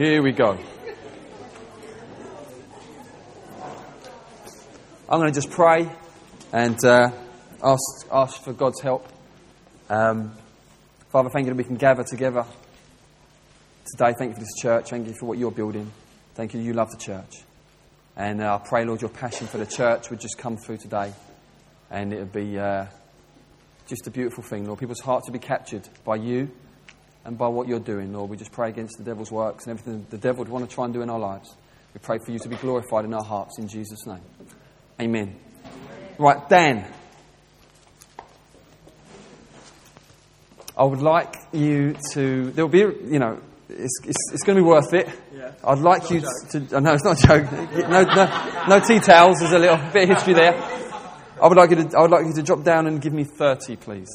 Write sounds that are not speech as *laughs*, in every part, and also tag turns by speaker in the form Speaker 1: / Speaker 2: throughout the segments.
Speaker 1: Here we go. I'm going to just pray and uh, ask, ask for God's help. Um, Father, thank you that we can gather together today. Thank you for this church. Thank you for what you're building. Thank you, you love the church. And uh, I pray, Lord, your passion for the church would just come through today. And it would be uh, just a beautiful thing, Lord. People's hearts would be captured by you and by what you're doing, Lord. We just pray against the devil's works and everything the devil would want to try and do in our lives. We pray for you to be glorified in our hearts in Jesus' name. Amen. Right, Dan. I would like you to. There'll be, you know, it's, it's, it's going to be worth it.
Speaker 2: Yeah.
Speaker 1: I'd like you to. Oh, no, it's not a joke. No, no, no tea towels. There's a little *laughs* bit of history there. I would like you to. I would like you to drop down and give me thirty, please.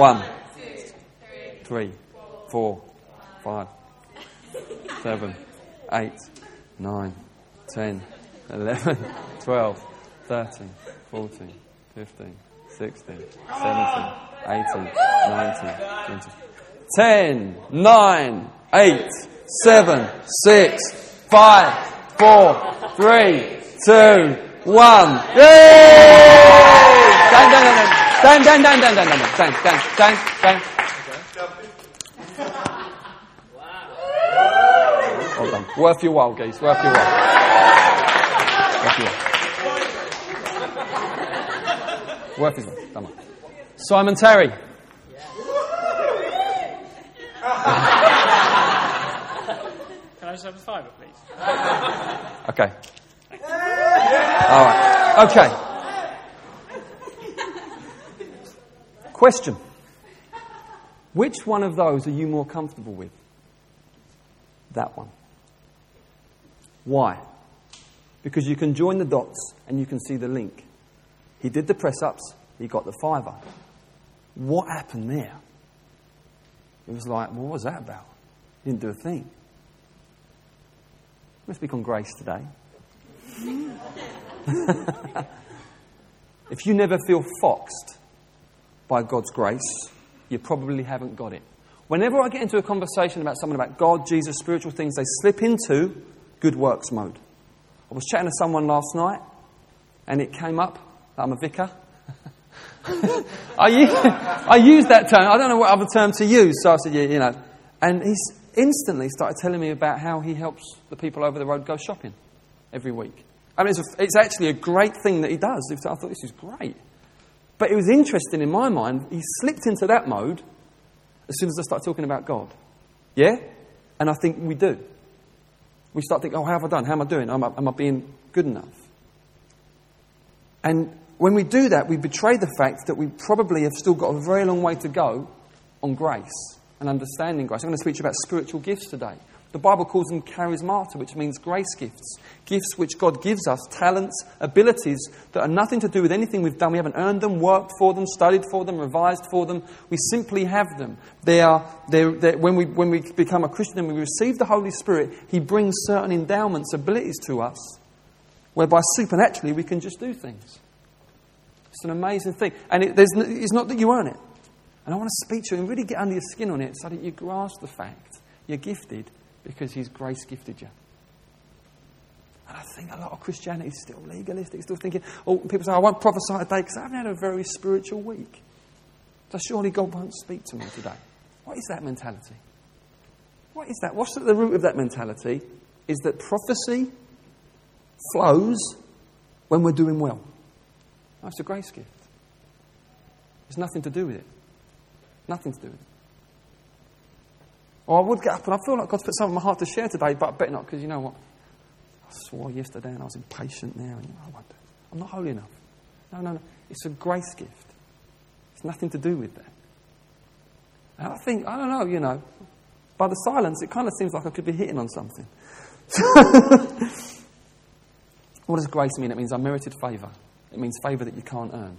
Speaker 1: One, three, four, five, seven, eight, nine, ten, eleven, *laughs* twelve, thirteen, fourteen, fifteen, sixteen, seventeen, eighteen, nineteen, twenty. Ten, nine, eight, seven, six, five, four, three, two, one. Yay! Stand, stand, stand, stand, stand, stand, stand, stand, stand. Well done. Worth your while, guys. Worth your while. Worth your while. Worth his while. Come on. Simon Terry.
Speaker 2: Can I just have a fiver, please?
Speaker 1: Okay. All right. Okay. Question. Which one of those are you more comfortable with? That one. Why? Because you can join the dots and you can see the link. He did the press ups, he got the fiver. What happened there? It was like, well, what was that about? He didn't do a thing. Let's speak on grace today. *laughs* if you never feel foxed by God's grace, you probably haven't got it. Whenever I get into a conversation about someone about God, Jesus, spiritual things, they slip into good works mode. I was chatting to someone last night, and it came up that I'm a vicar. *laughs* I, use, I use that term. I don't know what other term to use, so I said, yeah, you know. And he instantly started telling me about how he helps the people over the road go shopping every week. I mean, it's, a, it's actually a great thing that he does. I thought this is great. But it was interesting in my mind, he slipped into that mode as soon as I started talking about God. Yeah? And I think we do. We start thinking, oh, how have I done? How am I doing? Am I, am I being good enough? And when we do that, we betray the fact that we probably have still got a very long way to go on grace and understanding grace. I'm going to speak to you about spiritual gifts today. The Bible calls them charismata, which means grace gifts. Gifts which God gives us, talents, abilities that are nothing to do with anything we've done. We haven't earned them, worked for them, studied for them, revised for them. We simply have them. They are, they're, they're, when, we, when we become a Christian and we receive the Holy Spirit, He brings certain endowments, abilities to us, whereby supernaturally we can just do things. It's an amazing thing. And it, it's not that you earn it. And I want to speak to you and really get under your skin on it so that you grasp the fact you're gifted because He's grace gifted you. And I think a lot of Christianity is still legalistic, still thinking, oh, people say, I won't prophesy today because I haven't had a very spiritual week. So surely God won't speak to me today. What is that mentality? What is that? What's at the root of that mentality? Is that prophecy flows when we're doing well. That's a grace gift. There's nothing to do with it. Nothing to do with it. Or I would get up and I feel like God's put something in my heart to share today, but I better not because you know what? I swore yesterday and I was impatient now. And, I won't. I'm not holy enough. No, no, no. It's a grace gift. It's nothing to do with that. And I think, I don't know, you know, by the silence, it kind of seems like I could be hitting on something. *laughs* what does grace mean? It means unmerited favour. It means favour that you can't earn.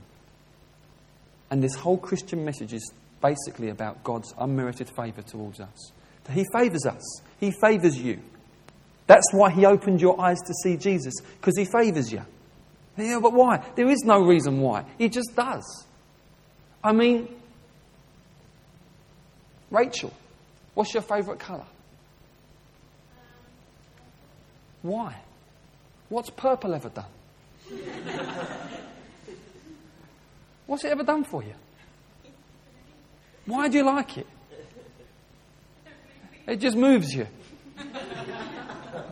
Speaker 1: And this whole Christian message is basically about God's unmerited favour towards us. He favours us, He favours you. That's why He opened your eyes to see Jesus, because He favours you. Yeah, but why? There is no reason why. He just does. I mean, Rachel, what's your favourite colour? Why? What's purple ever done? *laughs* What's it ever done for you? Why do you like it? It just moves you.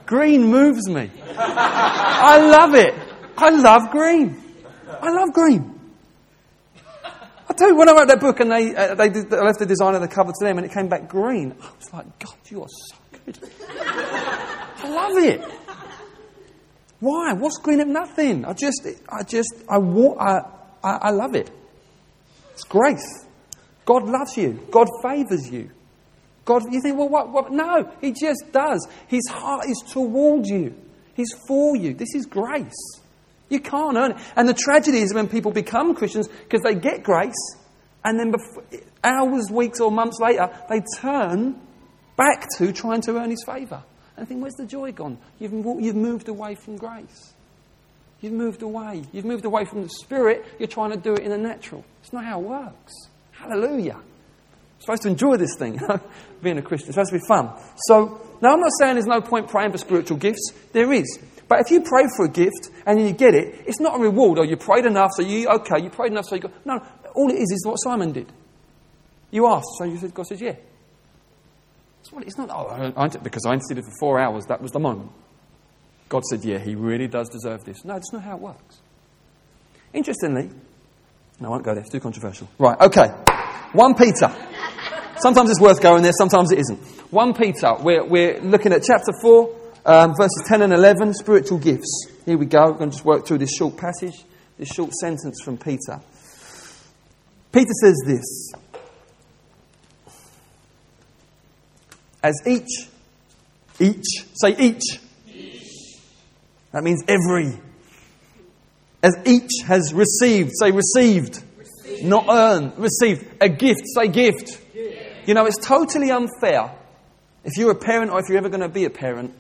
Speaker 1: Green moves me. I love it. I love green. I love green. I tell you, when I wrote that book and they, uh, they, did, left the design of the cover to them and it came back green, I was like, God, you are so good. I love it. Why? What's green of nothing? I just, I just, I, I, I, I love it. It's grace. God loves you. God favours you. God, you think, well, what, what? No, He just does. His heart is towards you. He's for you. This is grace. You can't earn it. And the tragedy is when people become Christians because they get grace, and then before, hours, weeks, or months later, they turn back to trying to earn His favour. And I think, where's the joy gone? You've, you've moved away from grace. You've moved away. You've moved away from the Spirit. You're trying to do it in the natural. It's not how it works. Hallelujah. Supposed to enjoy this thing, *laughs* being a Christian. It's supposed to be fun. So, now I'm not saying there's no point praying for spiritual gifts. There is. But if you pray for a gift and you get it, it's not a reward. Oh, you prayed enough, so you, okay, you prayed enough, so you got. No, all it is is what Simon did. You asked, so you said, God says, yeah. It's, what, it's not, oh, I, because I interceded for four hours, that was the moment. God said, yeah, he really does deserve this. No, that's not how it works. Interestingly, no, I won't go there, it's too controversial. Right, okay. 1 Peter. Sometimes it's worth going there, sometimes it isn't. 1 Peter, we're, we're looking at chapter 4, um, verses 10 and 11, spiritual gifts. Here we go. We're going to just work through this short passage, this short sentence from Peter. Peter says this As each, each, say each. each. That means every. As each has received, say received. received. Not earned, received. A gift, say gift. You know, it's totally unfair if you're a parent or if you're ever going to be a parent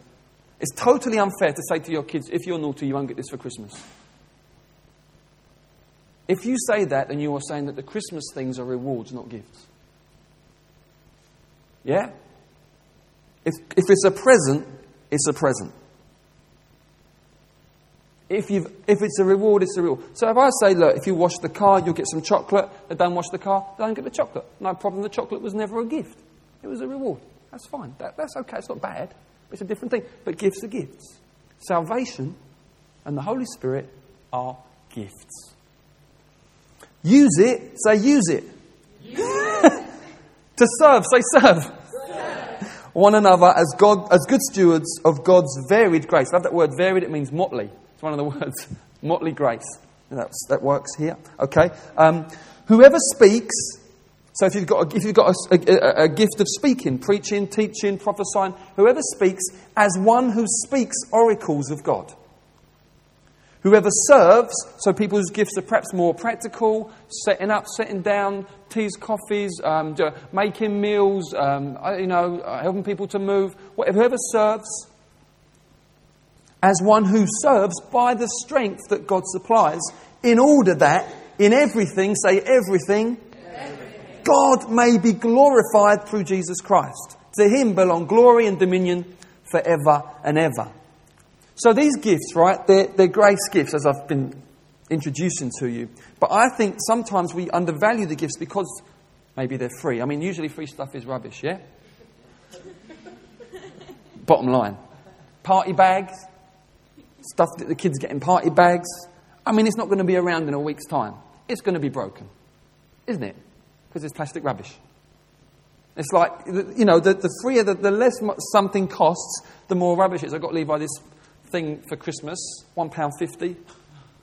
Speaker 1: it's totally unfair to say to your kids, if you're naughty, you won't get this for Christmas. If you say that, then you are saying that the Christmas things are rewards, not gifts. Yeah? If, if it's a present, it's a present. If, you've, if it's a reward, it's a reward. So if I say, look, if you wash the car, you'll get some chocolate. They don't wash the car, they don't get the chocolate. No problem, the chocolate was never a gift. It was a reward. That's fine. That, that's okay, it's not bad. It's a different thing. But gifts are gifts. Salvation and the Holy Spirit are gifts. Use it, say use it. Use *laughs* it. to serve, say serve. serve. One another as, God, as good stewards of God's varied grace. I love that word varied, it means motley. It's one of the *laughs* words. motley grace. That's, that works here. Okay. Um, whoever speaks so if you've got, a, if you've got a, a, a, gift of speaking, preaching, teaching, prophesying, whoever speaks as one who speaks oracles of God. Whoever serves, so people whose gifts are perhaps more practical, setting up, setting down, teas, coffees, um, making meals, um, you know, uh, helping people to move, whoever serves, as one who serves by the strength that God supplies, in order that in everything, say everything, God may be glorified through Jesus Christ. To him belong glory and dominion forever and ever. So these gifts, right, they're, they're grace gifts, as I've been introducing to you. But I think sometimes we undervalue the gifts because maybe they're free. I mean, usually free stuff is rubbish, yeah? Bottom line. Party bags, stuff that the kids get in party bags. I mean, it's not going to be around in a week's time. It's going to be broken, isn't it? because it's plastic rubbish. It's like, you know, the, the freer, the, the less something costs, the more rubbish it is. I got Levi this thing for Christmas, £1.50.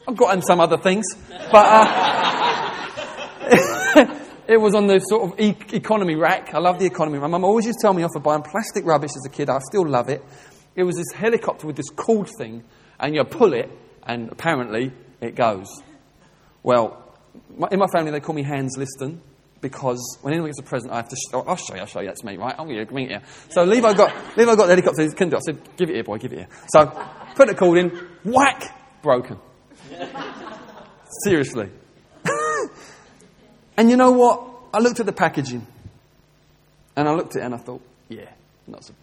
Speaker 1: I've got him some other things, but uh, *laughs* it was on the sort of e- economy rack. I love the economy. My mum always used to tell me off for buying plastic rubbish as a kid. I still love it. It was this helicopter with this cord thing, and you pull it, and apparently it goes. Well, in my family, they call me Hans Liston because when anyone gets a present, I have to. Sh- oh, I'll show you. I'll show you. That's me, right? I'm going to bring it here. So Levi got Levi got the helicopter. He couldn't do it. I said, "Give it here, boy. Give it here." So put the cord in. Whack! Broken. *laughs* Seriously. *laughs* and you know what? I looked at the packaging. And I looked at it and I thought, yeah, not so,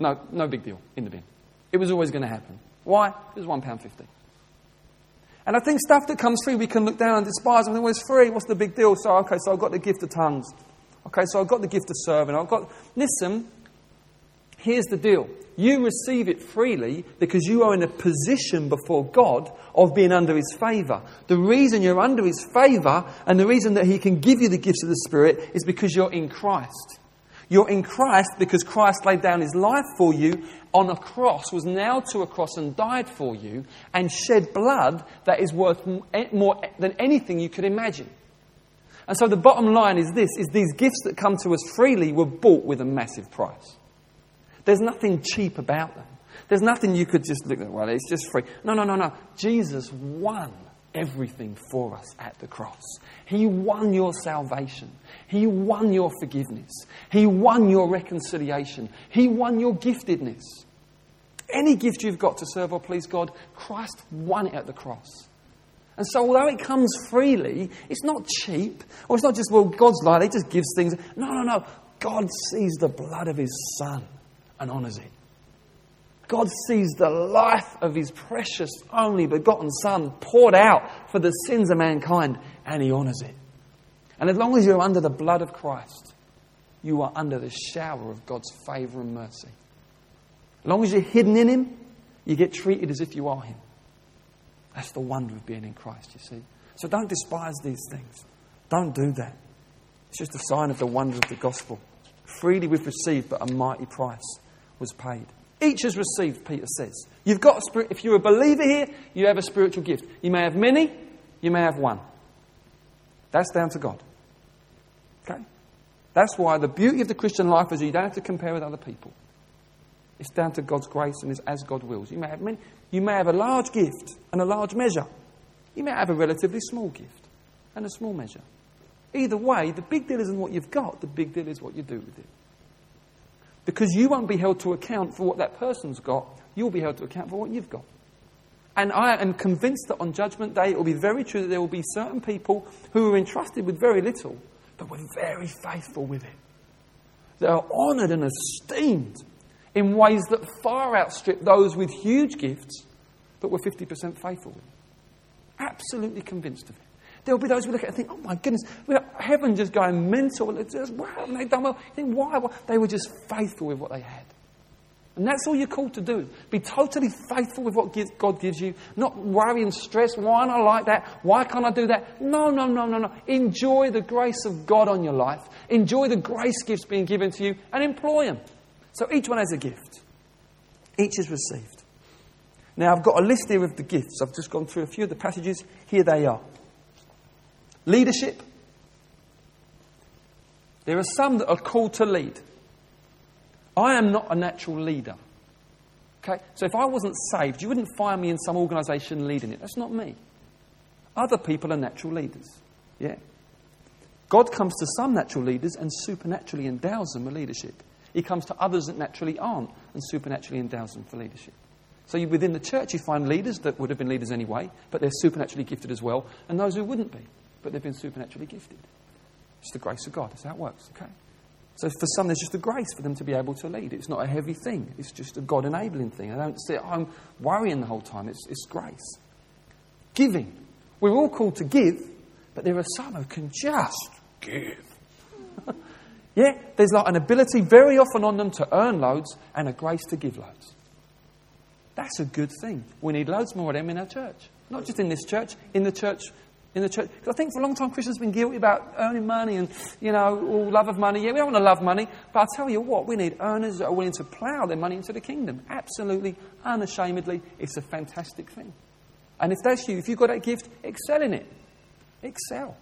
Speaker 1: no, no big deal in the bin. It was always going to happen. Why? It was £1.50. And I think stuff that comes free, we can look down and despise. And well, it's free. What's the big deal? So, okay, so I've got the gift of tongues. Okay, so I've got the gift of serving. I've got. Listen, here's the deal. You receive it freely because you are in a position before God of being under His favour. The reason you're under His favour and the reason that He can give you the gifts of the Spirit is because you're in Christ. You're in Christ because Christ laid down His life for you on a cross, was nailed to a cross and died for you, and shed blood that is worth eh, more than anything you could imagine. And so the bottom line is this is these gifts that come to us freely were bought with a massive price. There's nothing cheap about them. There's nothing you could just look at, well, it's just free. No, no, no, no. Jesus won everything for us at the cross. He won your salvation. He won your forgiveness. He won your reconciliation. He won your giftedness. Any gift you've got to serve or please God, Christ won it at the cross. And so, although it comes freely, it's not cheap, or it's not just, well, God's like, He just gives things. No, no, no. God sees the blood of His Son and honours it. God sees the life of His precious, only begotten Son poured out for the sins of mankind, and He honours it. And as long as you're under the blood of Christ, you are under the shower of God's favour and mercy. As long as you're hidden in Him, you get treated as if you are Him. That's the wonder of being in Christ, you see. So don't despise these things. Don't do that. It's just a sign of the wonder of the gospel. Freely we've received, but a mighty price was paid. Each has received, Peter says. You've got spirit. If you're a believer here, you have a spiritual gift. You may have many, you may have one. That's down to God. Okay? That's why the beauty of the Christian life is you don't have to compare with other people. It's down to God's grace and it's as God wills. You may have many, you may have a large gift and a large measure. You may have a relatively small gift and a small measure. Either way, the big deal isn't what you've got, the big deal is what you do with it. Because you won't be held to account for what that person's got, you'll be held to account for what you've got. And I am convinced that on Judgment Day, it will be very true that there will be certain people who are entrusted with very little, but were very faithful with it. They are honoured and esteemed in ways that far outstrip those with huge gifts but were 50% faithful with. Absolutely convinced of it. There'll be those who look at and think, oh my goodness, heaven just going mental. It's just, wow, haven't they done well? You think, why? Well, they were just faithful with what they had. And that's all you're called to do. Be totally faithful with what God gives you. Not worry and stress. Why don't I like that? Why can't I do that? No, no, no, no, no. Enjoy the grace of God on your life. Enjoy the grace gifts being given to you and employ them. So each one has a gift. Each is received. Now I've got a list here of the gifts. I've just gone through a few of the passages. Here they are. Leadership. There are some that are called to lead. I am not a natural leader. Okay? So if I wasn't saved, you wouldn't find me in some organisation leading it. That's not me. Other people are natural leaders. Yeah? God comes to some natural leaders and supernaturally endows them with leadership. He comes to others that naturally aren't and supernaturally endows them for leadership. So you, within the church, you find leaders that would have been leaders anyway, but they're supernaturally gifted as well, and those who wouldn't be, but they've been supernaturally gifted. It's the grace of God. That's how it works, okay? So for some, there's just a grace for them to be able to lead. It's not a heavy thing. It's just a God enabling thing. I don't sit at home worrying the whole time. It's, it's grace. Giving. We're all called to give, but there are some who can just give. *laughs* Yeah, there's like an ability very often on them to earn loads and a grace to give loads. That's a good thing. We need loads more of them in our church. Not just in this church, in the church. In the church. Because I think for a long time Christians have been guilty about earning money and, you know, all love of money. Yeah, we don't want to love money. But I tell you what, we need earners that are willing to plough their money into the kingdom. Absolutely, unashamedly. It's a fantastic thing. And if that's you, if you've got that gift, excel in it. Excel.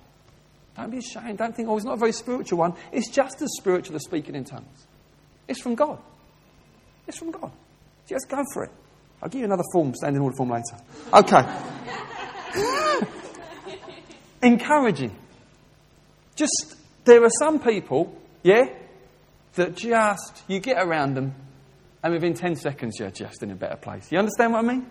Speaker 1: Don't be ashamed. Don't think, oh, it's not a very spiritual one. It's just as spiritual as speaking in tongues. It's from God. It's from God. Just go for it. I'll give you another form, standing in order form later. Okay. Encouraging. Just, there are some people, yeah, that just, you get around them and within 10 seconds you're just in a better place. You understand what I mean?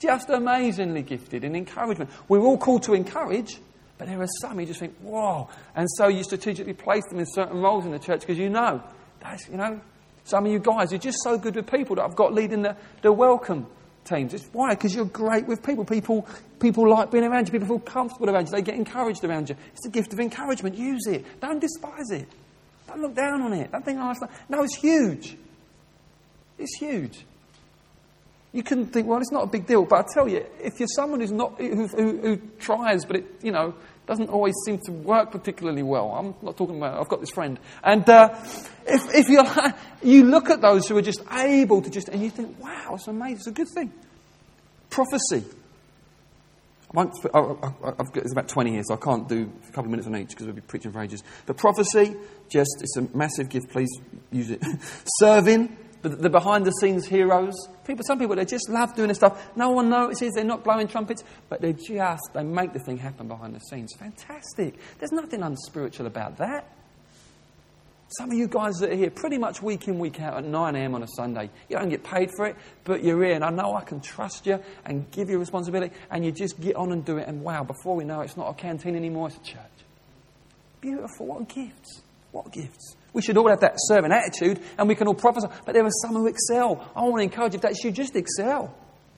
Speaker 1: Just amazingly gifted in encouragement. We're all called to encourage, but there are some you just think, whoa. And so you strategically place them in certain roles in the church because you know That's, you know, some of you guys are just so good with people that I've got leading the, the welcome teams. It's why? Because you're great with people. People, people like being around you. People feel comfortable around you. They get encouraged around you. It's a gift of encouragement. Use it. Don't despise it. Don't look down on it. Don't think, oh, it's. No, it's huge. It's huge. You couldn't think, well, it's not a big deal. But I tell you, if you're someone who's not, who, who, who tries, but it, you know, doesn't always seem to work particularly well. I'm not talking about, I've got this friend. And uh, if, if you *laughs* you look at those who are just able to just, and you think, wow, it's amazing, it's a good thing. Prophecy. I have got, it's about 20 years, so I can't do a couple of minutes on each because we'll be preaching for ages. But prophecy, just, it's a massive gift, please use it. *laughs* Serving, the, the behind the scenes heroes. People, some people, they just love doing this stuff. No one notices, they're not blowing trumpets, but they just, they make the thing happen behind the scenes. Fantastic. There's nothing unspiritual about that. Some of you guys that are here pretty much week in, week out at 9 a.m. on a Sunday. You don't get paid for it, but you're here, and I know I can trust you and give you responsibility, and you just get on and do it, and wow, before we know it, it's not a canteen anymore, it's a church. Beautiful. What gifts. What gifts. We should all have that servant attitude and we can all prophesy. But there are some who excel. I want to encourage you if that you just excel.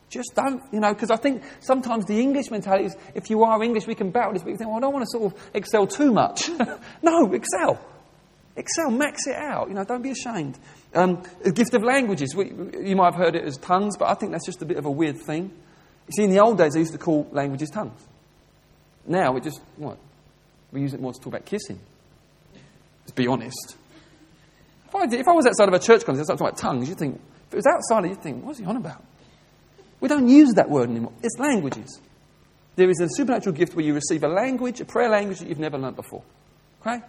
Speaker 1: Just don't, you know, because I think sometimes the English mentality is if you are English, we can battle this, but you think, well, I don't want to sort of excel too much. *laughs* no, excel. Excel, max it out. You know, don't be ashamed. Um, the gift of languages. We, you might have heard it as tongues, but I think that's just a bit of a weird thing. You see, in the old days, they used to call languages tongues. Now, we just, what? We use it more to talk about kissing. Let's be honest. If I, did, if I was outside of a church conference, I was talking about tongues, you'd think, if it was outside, you'd think, what's he on about? We don't use that word anymore. It's languages. There is a supernatural gift where you receive a language, a prayer language that you've never learnt before. Okay?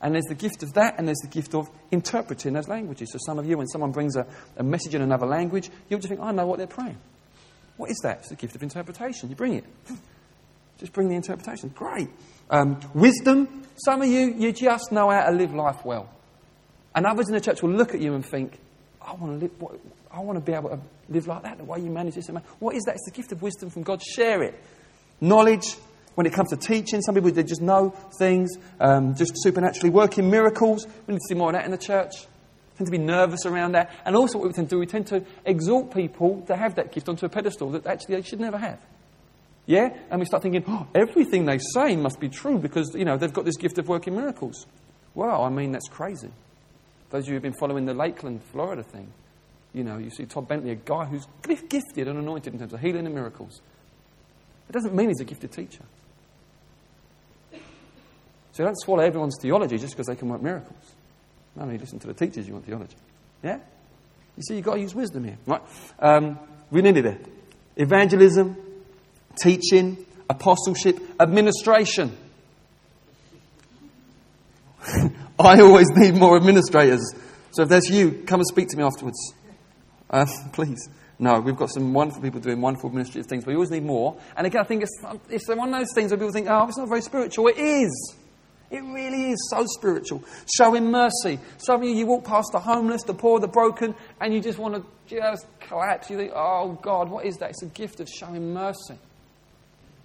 Speaker 1: And there's the gift of that, and there's the gift of interpreting those languages. So some of you, when someone brings a, a message in another language, you'll just think, I know what they're praying. What is that? It's the gift of interpretation. You bring it. *laughs* Just bring the interpretation. Great. Um, wisdom. Some of you, you just know how to live life well. And others in the church will look at you and think, I want to live, what, I want to be able to live like that, the way you manage this. What is that? It's the gift of wisdom from God. Share it. Knowledge, when it comes to teaching, some people, they just know things, um, just supernaturally working miracles. We need to see more of that in the church. We tend to be nervous around that. And also, what we tend to do, we tend to exalt people to have that gift onto a pedestal that actually they should never have. Yeah? And we start thinking, oh, everything they say must be true because, you know, they've got this gift of working miracles. Well, I mean, that's crazy. Those of you who've been following the Lakeland, Florida thing, you know, you see Todd Bentley, a guy who's gifted and anointed in terms of healing and miracles. It doesn't mean he's a gifted teacher. So don't swallow everyone's theology just because they can work miracles. No, you listen to the teachers, you want theology. Yeah? You see, you've got to use wisdom here. Right? Um, we're nearly there. Evangelism, teaching, apostleship, administration. *laughs* I always need more administrators. So if that's you, come and speak to me afterwards. Uh, *laughs* please. No, we've got some wonderful people doing wonderful administrative things, but we always need more. And again, I think it's, it's one of those things where people think, oh, it's not very spiritual. It is. It really is so spiritual. Showing mercy. Some of you, you walk past the homeless, the poor, the broken, and you just want to just collapse. You think, oh, God, what is that? It's a gift of showing mercy.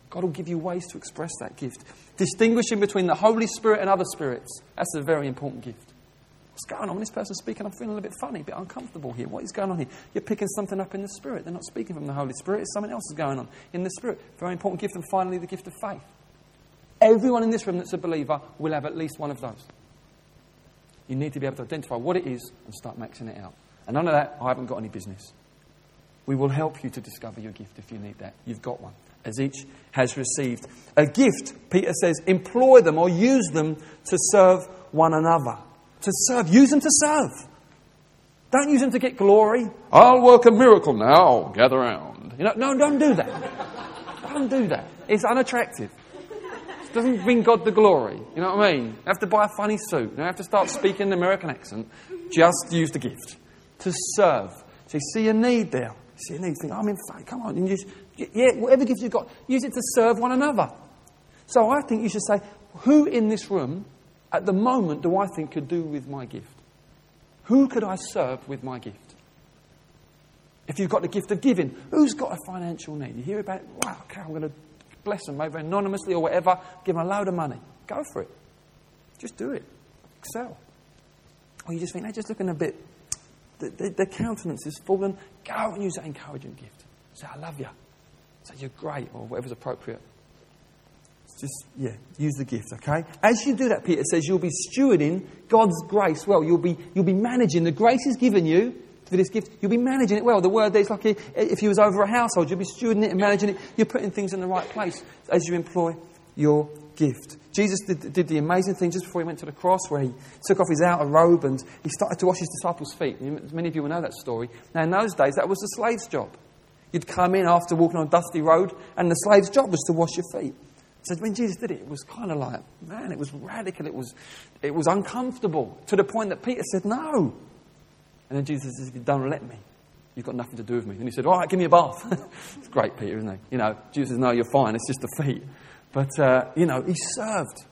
Speaker 1: God will give you ways to express that gift. Distinguishing between the Holy Spirit and other spirits. That's a very important gift. What's going on? This person's speaking, I'm feeling a bit funny, a bit uncomfortable here. What is going on here? You're picking something up in the Spirit. They're not speaking from the Holy Spirit. It's something else is going on in the Spirit. Very important gift. And finally, the gift of faith. Everyone in this room that's a believer will have at least one of those. You need to be able to identify what it is and start maxing it out. And none of that, I haven't got any business. We will help you to discover your gift if you need that. You've got one as each has received. A gift, Peter says, employ them or use them to serve one another. To serve, use them to serve. Don't use them to get glory. I'll work a miracle now, gather round. You know, no, don't do that. don't do that. It's unattractive. It doesn't bring God the glory. You know what I mean? You have to buy a funny suit. You have to start speaking an American accent. Just use the gift. To serve. So you see a need there. See a need. You think, I'm in faith. Come on. And you yeah, whatever gift you've got, use it to serve one another. So I think you should say, who in this room at the moment do I think could do with my gift? Who could I serve with my gift? If you've got the gift of giving, who's got a financial need? You hear about, wow, okay, I'm going to bless them, maybe anonymously or whatever, give them a load of money. Go for it. Just do it. Excel. or you just think they're just looking a bit, their, their countenance is fallen, go out and use that encouraging gift. Say, I love you. Say, you're great, or whatever's appropriate. Just, yeah, use the gift, okay? As you do that, Peter says, you'll be stewarding God's grace well. You'll be, you'll be managing the grace He's given you for this gift. You'll be managing it well. The word there is like if you was over a household, you'll be stewarding it and managing it. You're putting things in the right place as you employ your gift. Jesus did, did, the amazing thing just before he went to the cross where he took off his outer robe and he started to wash his disciples' feet. Many of you will know that story. Now, in those days, that was the slave's job. You'd come in after walking on a dusty road, and the slave's job was to wash your feet. So when Jesus did it, it was kind of like, man, it was radical. It was, it was uncomfortable to the point that Peter said, no. And then Jesus says, if you don't let me, you've got nothing to do with me. And he said, all right, give me a bath. *laughs* it's great, Peter, isn't it? You know, Jesus says, no, you're fine. It's just the feet. But, uh, you know, he served.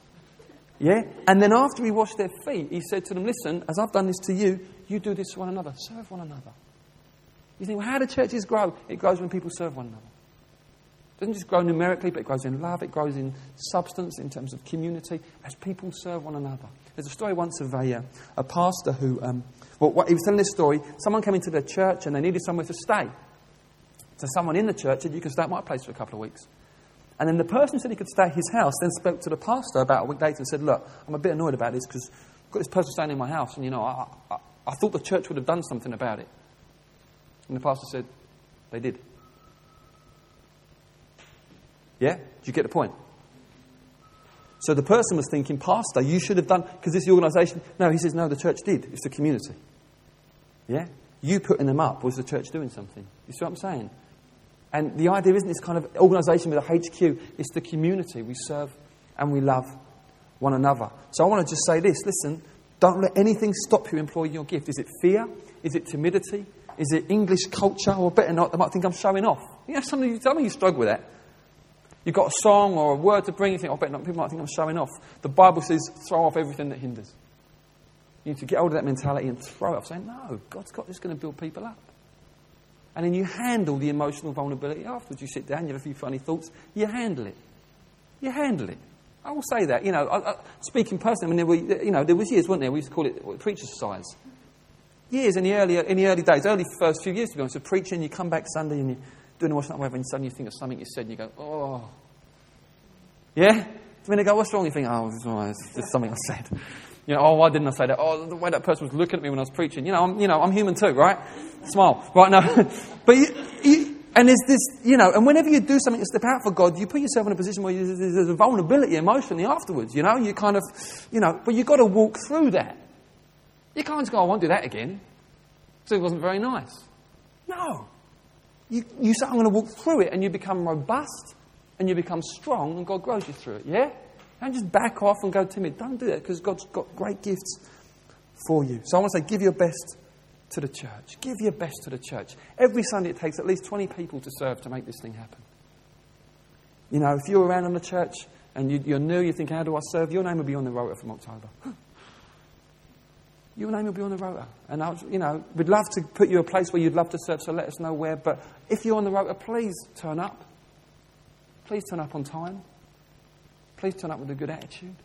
Speaker 1: Yeah? And then after he washed their feet, he said to them, listen, as I've done this to you, you do this to one another. Serve one another. You think, well, how do churches grow? It grows when people serve one another. It doesn't just grow numerically, but it grows in love, it grows in substance, in terms of community, as people serve one another. There's a story once of a, uh, a pastor who, um, well, what, he was telling this story. Someone came into the church and they needed somewhere to stay. So someone in the church said, You can stay at my place for a couple of weeks. And then the person who said he could stay at his house then spoke to the pastor about a week later and said, Look, I'm a bit annoyed about this because I've got this person staying in my house, and you know, I, I, I thought the church would have done something about it. And the pastor said, They did. Yeah? Do you get the point? So the person was thinking, Pastor, you should have done, because this is the organisation. No, he says, No, the church did. It's the community. Yeah? You putting them up was the church doing something. You see what I'm saying? And the idea isn't this kind of organisation with a HQ, it's the community. We serve and we love one another. So I want to just say this listen, don't let anything stop you employing your gift. Is it fear? Is it timidity? Is it English culture? Or better not, they might think I'm showing off. You know, some of you, some of you struggle with that. You've got a song or a word to bring, you think, oh, better not, people might think I'm showing off. The Bible says throw off everything that hinders. You need to get hold of that mentality and throw it off, saying, no, God's got this going to build people up. And then you handle the emotional vulnerability afterwards. You sit down, you have a few funny thoughts, you handle it. You handle it. I will say that. You know, I, I, speaking personally, I mean, there were, you know, there was years, weren't there? We used to call it preacher's size. Years in the early, in the early days, early first few years, to be honest, of preaching, you come back Sunday and you're doing the washing up, whatever, and suddenly you think of something you said and you go, oh. Yeah? When they go, what's wrong? You think, oh, it's just something I said. You know, oh, why didn't I say that? Oh, the way that person was looking at me when I was preaching. You know, I'm, you know, I'm human too, right? Smile. Right, no. *laughs* but you, you, and there's this, you know, and whenever you do something to step out for God, you put yourself in a position where there's a vulnerability emotionally afterwards, you know? You kind of, you know, but you've got to walk through that. You can't just go, oh, I won't do that again. So it wasn't very nice. No. You, you say, I'm going to walk through it, and you become robust, and you become strong, and God grows you through it, yeah? Don't just back off and go timid. Don't do that because God's got great gifts for you. So I want to say, give your best to the church. Give your best to the church. Every Sunday it takes at least 20 people to serve to make this thing happen. You know, if you're around in the church and you, are new, you think, how do I serve? Your name will be on the rota from October. Your name will be on the rota. And, I, you know, we'd love to put you a place where you'd love to serve, so let us know where. But if you're on the rota, please turn up. Please turn up on time. Please turn up with a good attitude.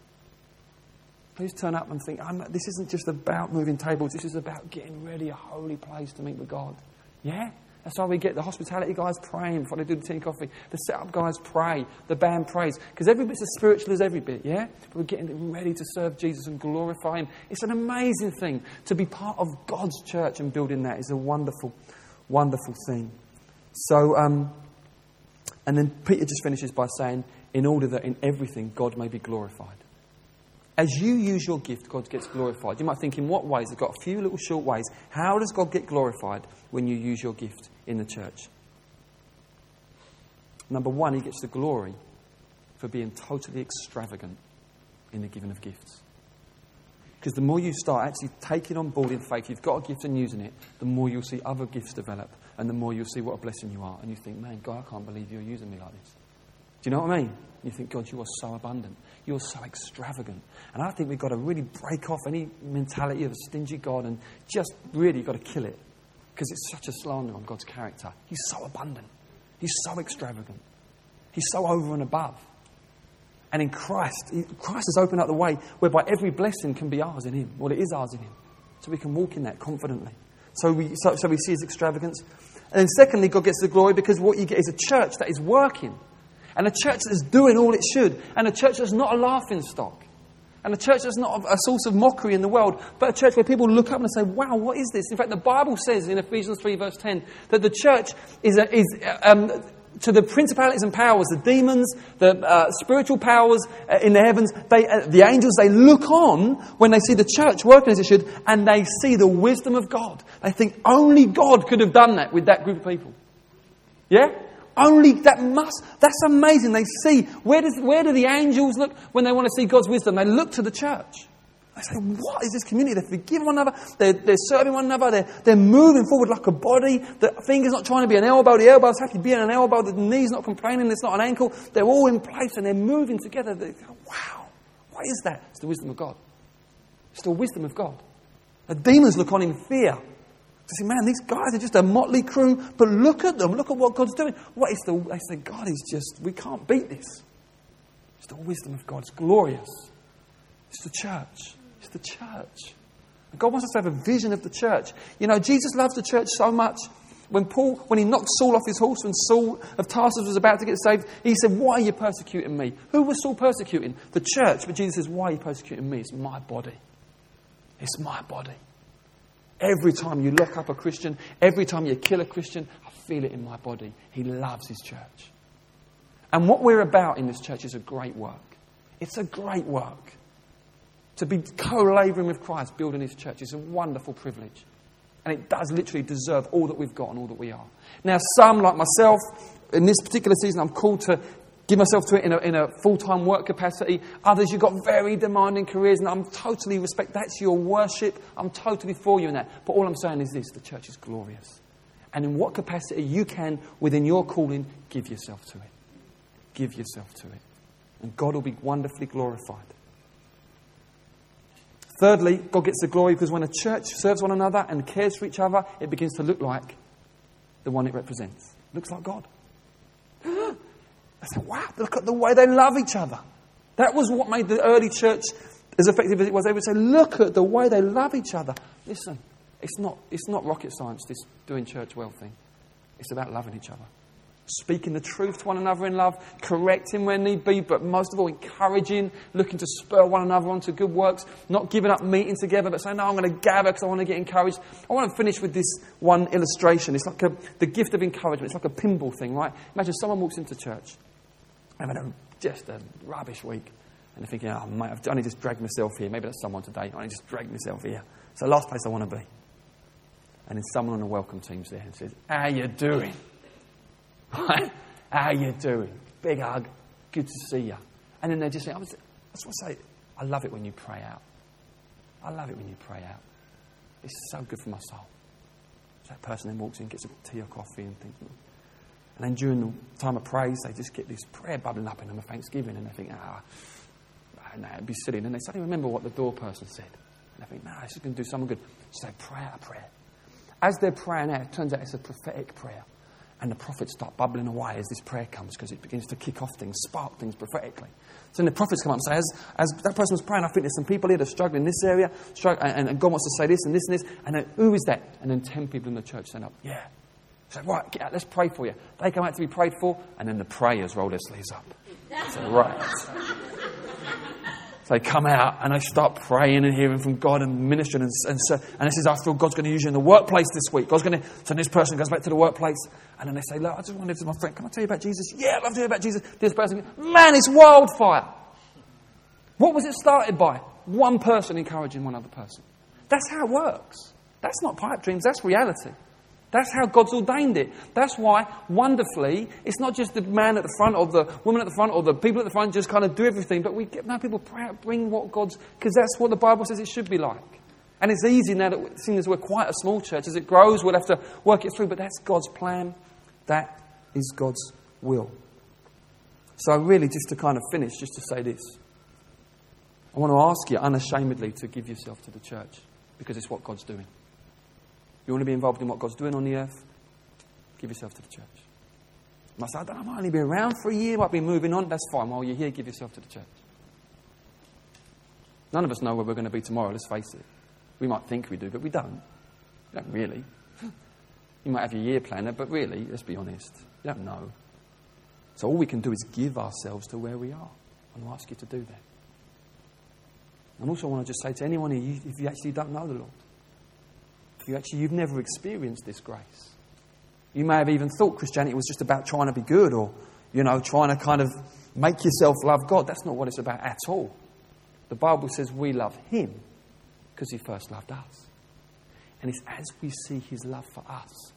Speaker 1: Please turn up and think, this isn't just about moving tables, this is about getting ready a holy place to meet with God. Yeah? That's why we get the hospitality guys praying before they do the tea and coffee. The setup guys pray. The band prays. Because every bit's as spiritual as every bit, yeah? But we're getting ready to serve Jesus and glorify Him. It's an amazing thing. To be part of God's church and building that is a wonderful, wonderful thing. So, um, and then Peter just finishes by saying, in order that in everything God may be glorified. As you use your gift, God gets glorified. You might think, in what ways? I've got a few little short ways. How does God get glorified when you use your gift in the church? Number one, He gets the glory for being totally extravagant in the giving of gifts. Because the more you start actually taking on board in faith, you've got a gift and using it, the more you'll see other gifts develop, and the more you'll see what a blessing you are. And you think, man, God, I can't believe you're using me like this. Do you know what I mean? You think, God, you are so abundant. You're so extravagant. And I think we've got to really break off any mentality of a stingy God and just really got to kill it. Because it's such a slander on God's character. He's so abundant. He's so extravagant. He's so over and above. And in Christ, Christ has opened up the way whereby every blessing can be ours in Him. Well, it is ours in Him. so we can walk in that confidently. So we, so, so we see his extravagance. And then, secondly, God gets the glory because what you get is a church that is working, and a church that is doing all it should, and a church that's not a laughing stock. And a church that's not a source of mockery in the world, but a church where people look up and say, wow, what is this? In fact, the Bible says in Ephesians 3, verse 10, that the church is, a, is um, to the principalities and powers, the demons, the uh, spiritual powers uh, in the heavens, they, uh, the angels, they look on when they see the church working as it should, and they see the wisdom of God. They think only God could have done that with that group of people. Yeah? Only that must, that's amazing. They see, where, does, where do the angels look when they want to see God's wisdom? They look to the church. Say, what is this community? They forgive one another, they're, they're serving one another, they're, they're moving forward like a body. The finger's not trying to be an elbow, the elbow's happy being an elbow, the knee's not complaining, it's not an ankle. They're all in place and they're moving together. They go, wow, what is that? It's the wisdom of God. It's the wisdom of God. The demons look on in fear. They say, man, these guys are just a motley crew, but look at them. Look at what God's doing. What is the, they say, God is just, we can't beat this. It's the wisdom of God. It's glorious. It's the church. The church. God wants us to have a vision of the church. You know, Jesus loved the church so much. When Paul, when he knocked Saul off his horse, when Saul of Tarsus was about to get saved, he said, Why are you persecuting me? Who was Saul persecuting? The church. But Jesus says, Why are you persecuting me? It's my body. It's my body. Every time you lock up a Christian, every time you kill a Christian, I feel it in my body. He loves his church. And what we're about in this church is a great work. It's a great work. To be co laboring with Christ, building his church, is a wonderful privilege. And it does literally deserve all that we've got and all that we are. Now, some, like myself, in this particular season, I'm called to give myself to it in a, in a full time work capacity. Others, you've got very demanding careers, and I'm totally respect that's your worship. I'm totally for you in that. But all I'm saying is this the church is glorious. And in what capacity you can, within your calling, give yourself to it. Give yourself to it. And God will be wonderfully glorified. Thirdly, God gets the glory because when a church serves one another and cares for each other, it begins to look like the one it represents. Looks like God. *gasps* I said, wow, look at the way they love each other. That was what made the early church as effective as it was. They would say, look at the way they love each other. Listen, it's not, it's not rocket science, this doing church well thing. It's about loving each other. Speaking the truth to one another in love, correcting where need be, but most of all, encouraging, looking to spur one another on to good works, not giving up meeting together, but saying, No, I'm going to gather because I want to get encouraged. I want to finish with this one illustration. It's like a, the gift of encouragement. It's like a pinball thing, right? Imagine someone walks into church having a, just a rubbish week. And they're thinking, oh, mate, I've only just dragged myself here. Maybe that's someone today. I only just dragged myself here. It's the last place I want to be. And then someone on the welcome team's there and says, how you doing? Right? How you doing? Big hug. Good to see you. And then they just say, I just want to say, I love it when you pray out. I love it when you pray out. It's so good for my soul. So that person then walks in, gets a tea or coffee and thinks, and then during the time of praise, they just get this prayer bubbling up in them of thanksgiving, and they think, ah, no, it'd be silly. And then they suddenly remember what the door person said. And they think, no, this is going to do someone good. So they pray out a prayer. As they're praying out, it turns out it's a prophetic prayer. And the prophets start bubbling away as this prayer comes because it begins to kick off things, spark things prophetically. So then the prophets come up and say, as, as that person was praying, I think there's some people here that are struggling in this area, and, and God wants to say this and this and this. And then, who is that? And then 10 people in the church stand up, yeah, so, right, get out, let's pray for you. They come out to be prayed for, and then the prayers roll their sleeves up. *laughs* So, right. So they come out and they start praying and hearing from God and ministering. And, and, so, and this is, I feel God's going to use you in the workplace this week. God's going to, so this person goes back to the workplace and then they say, Look, I just wanted to my friend, can I tell you about Jesus? Yeah, I'd love to hear about Jesus. This person, man, it's wildfire. What was it started by? One person encouraging one other person. That's how it works. That's not pipe dreams, that's reality. That's how God's ordained it. That's why, wonderfully, it's not just the man at the front or the woman at the front or the people at the front just kind of do everything, but we get now people bring what God's, because that's what the Bible says it should be like. And it's easy now that, seeing as we're quite a small church, as it grows, we'll have to work it through, but that's God's plan. That is God's will. So, really, just to kind of finish, just to say this I want to ask you unashamedly to give yourself to the church because it's what God's doing. You want to be involved in what God's doing on the earth? Give yourself to the church. You might say, I, I might only be around for a year, might be moving on. That's fine. While you're here, give yourself to the church. None of us know where we're going to be tomorrow, let's face it. We might think we do, but we don't. We don't really. You might have your year planner, but really, let's be honest, you don't know. So all we can do is give ourselves to where we are. I want to ask you to do that. And also, I want to just say to anyone here, if you actually don't know the Lord, you actually you've never experienced this grace, you may have even thought Christianity was just about trying to be good or, you know, trying to kind of make yourself love God. That's not what it's about at all. The Bible says we love Him because He first loved us. And it's as we see His love for us,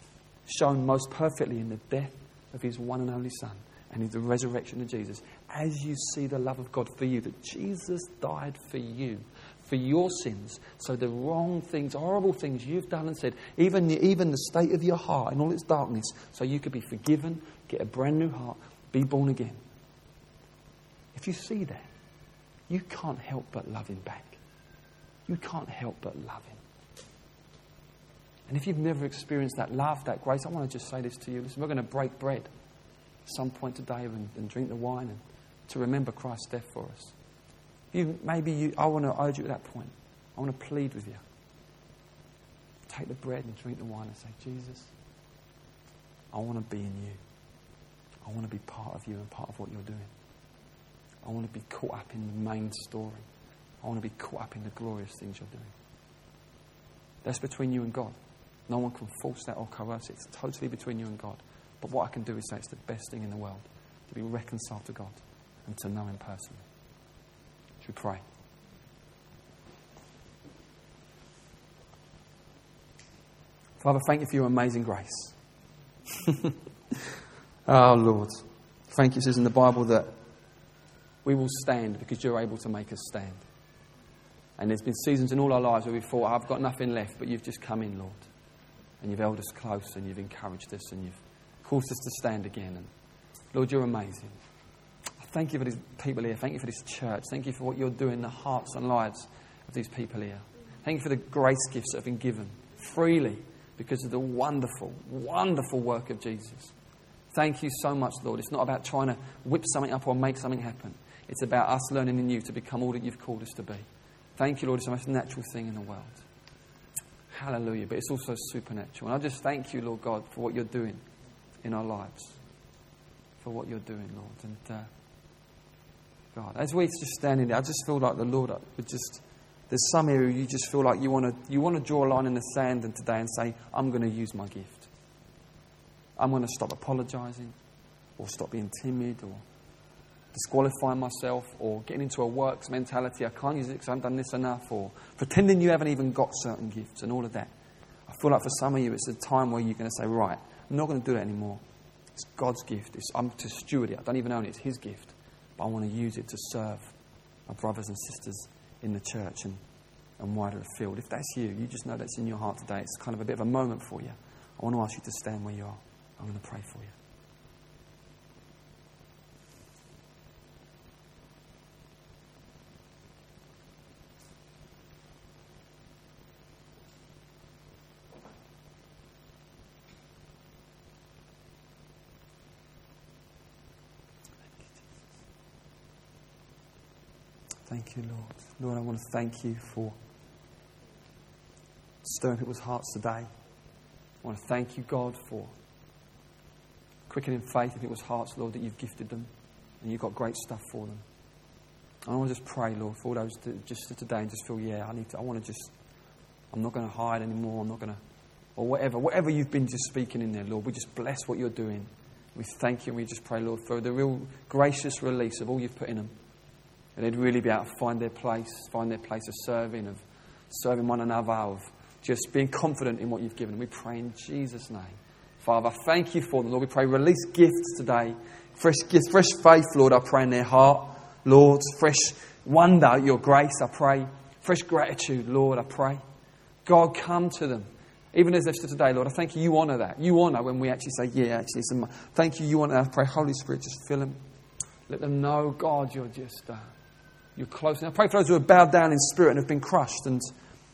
Speaker 1: shown most perfectly in the death of His one and only Son and in the resurrection of Jesus, as you see the love of God for you, that Jesus died for you, for your sins. So the wrong things, horrible things you've done and said, even the, even the state of your heart in all its darkness, so you could be forgiven, get a brand new heart, be born again. If you see that, you can't help but love him back. You can't help but love him. And if you've never experienced that love, that grace, I want to just say this to you. Listen, we're going to break bread at some point today and, and drink the wine and to remember Christ's death for us. You, maybe you, I want to urge you at that point. I want to plead with you. Take the bread and drink the wine and say, Jesus, I want to be in you. I want to be part of you and part of what you're doing. I want to be caught up in the main story. I want to be caught up in the glorious things you're doing. That's between you and God. No one can force that or coerce it. It's totally between you and God. But what I can do is say it's the best thing in the world to be reconciled to God and to know Him personally. We pray? Father, thank you for your amazing grace. oh, *laughs* Lord. Thank you, it says in the Bible that we will stand because you're able to make us stand. And there's been seasons in all our lives where we thought, I've got nothing left, but you've just come in, Lord. And you've held us close and you've encouraged us and you've caused us to stand again. And Lord, you're amazing. Thank you for these people here. Thank you for this church. Thank you for what you're doing in the hearts and lives of these people here. Thank you for the grace gifts that have been given freely because of the wonderful, wonderful work of Jesus. Thank you so much, Lord. It's not about trying to whip something up or make something happen. It's about us learning in you to become all that you've called us to be. Thank you, Lord. It's the most natural thing in the world. Hallelujah. But it's also supernatural. And I just thank you, Lord God, for what you're doing in our lives. For what you're doing, Lord. And uh, God, as we're just standing there, I just feel like the Lord would just. There's some area you just feel like you want to you want to draw a line in the sand and today and say, I'm going to use my gift. I'm going to stop apologizing or stop being timid or disqualifying myself or getting into a works mentality. I can't use it because I haven't done this enough or pretending you haven't even got certain gifts and all of that. I feel like for some of you, it's a time where you're going to say, right, I'm not going to do that anymore. It's God's gift. It's, I'm to steward it. I don't even own it. It's His gift. But I want to use it to serve my brothers and sisters in the church and, and wider afield. If that's you, you just know that's in your heart today. It's kind of a bit of a moment for you. I want to ask you to stand where you are. I'm going to pray for you. Thank you, Lord. Lord, I want to thank you for stirring people's hearts today. I want to thank you, God, for quickening faith in people's hearts, Lord, that you've gifted them and you've got great stuff for them. I want to just pray, Lord, for all those that just today and just feel, yeah, I need to, I want to just, I'm not going to hide anymore. I'm not going to, or whatever, whatever you've been just speaking in there, Lord. We just bless what you're doing. We thank you and we just pray, Lord, for the real gracious release of all you've put in them and they'd really be able to find their place, find their place of serving, of serving one another, of just being confident in what you've given. We pray in Jesus' name. Father, thank you for them, Lord. We pray release gifts today. Fresh gifts, fresh faith, Lord, I pray in their heart. Lord, fresh wonder, your grace, I pray. Fresh gratitude, Lord, I pray. God, come to them. Even as they've stood today, Lord, I thank you, you honour that. You honour when we actually say, yeah, actually, thank you, you honour. I pray, Holy Spirit, just fill them. Let them know, God, you're just... Uh, you're close. I pray for those who have bowed down in spirit and have been crushed and,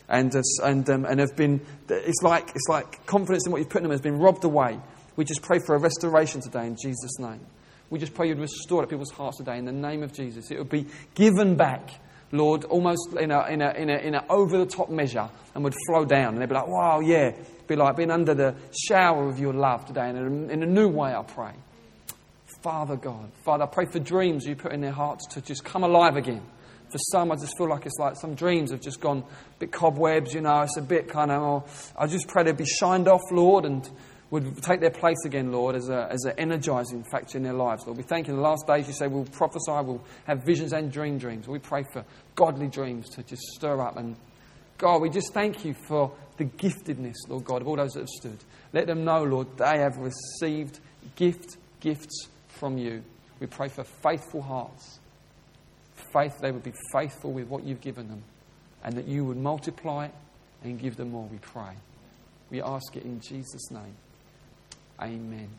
Speaker 1: and, uh, and, um, and have been, it's like, it's like confidence in what you've put in them has been robbed away. We just pray for a restoration today in Jesus' name. We just pray you'd restore it people's hearts today in the name of Jesus. It would be given back Lord, almost in a, in a, in a, in a over the top measure and would flow down. And they'd be like, wow, yeah. Be like being under the shower of your love today. In a new way, I pray. Father God, Father, I pray for dreams you put in their hearts to just come alive again. For some, I just feel like it's like some dreams have just gone a bit cobwebs, you know, it's a bit kind of, oh, I just pray they'd be shined off, Lord, and would take their place again, Lord, as, a, as an energizing factor in their lives, Lord. We thank you in the last days you say we'll prophesy, we'll have visions and dream dreams. We pray for godly dreams to just stir up. And God, we just thank you for the giftedness, Lord God, of all those that have stood. Let them know, Lord, they have received gift, gifts from you. We pray for faithful hearts. Faith, they would be faithful with what you've given them, and that you would multiply and give them more, we pray. We ask it in Jesus' name. Amen.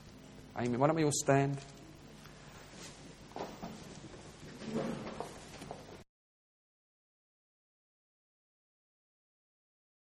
Speaker 1: Amen. Why don't we all stand?